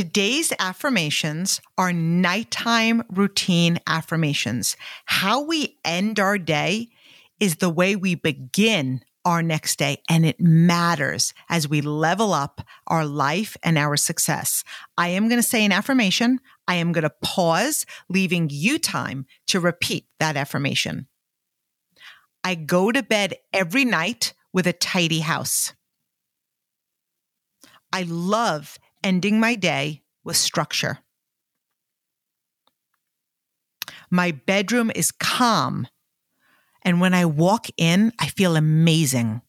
Today's affirmations are nighttime routine affirmations. How we end our day is the way we begin our next day, and it matters as we level up our life and our success. I am going to say an affirmation. I am going to pause, leaving you time to repeat that affirmation. I go to bed every night with a tidy house. I love ending my day with structure. My bedroom is calm. And when I walk in, I feel amazing.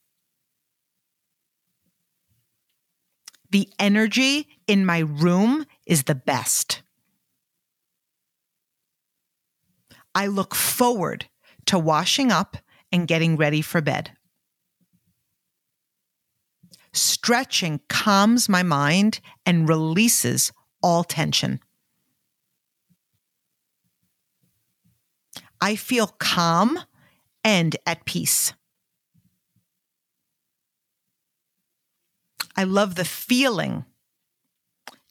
The energy in my room is the best. I look forward to washing up and getting ready for bed. Stretching calms my mind and releases all tension. I feel calm and at peace. I love the feeling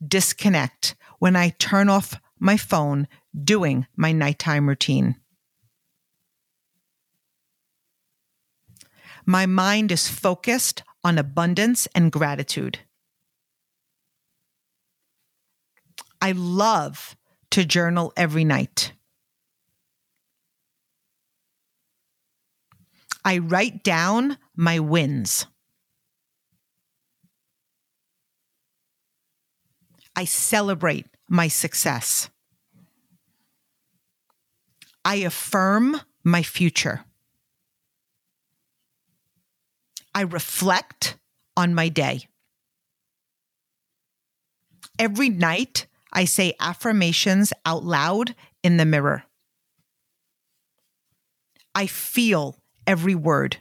disconnect when I turn off my phone doing my nighttime routine. My mind is focused on abundance and gratitude. I love to journal every night. I write down my wins. I celebrate my success. I affirm my future. I reflect on my day. Every night, I say affirmations out loud in the mirror. I feel every word.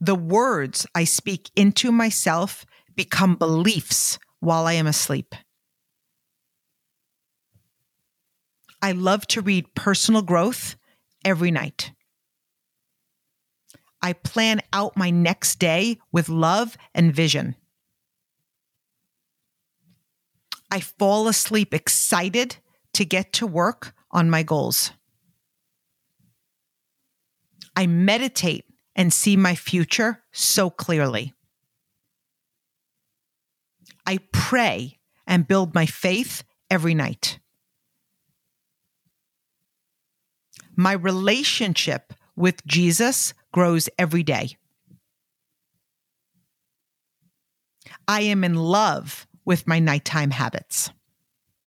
The words I speak into myself become beliefs while I am asleep. I love to read personal growth every night. I plan out my next day with love and vision. I fall asleep excited to get to work on my goals. I meditate and see my future so clearly. I pray and build my faith every night. My relationship with Jesus grows every day. I am in love with my nighttime habits.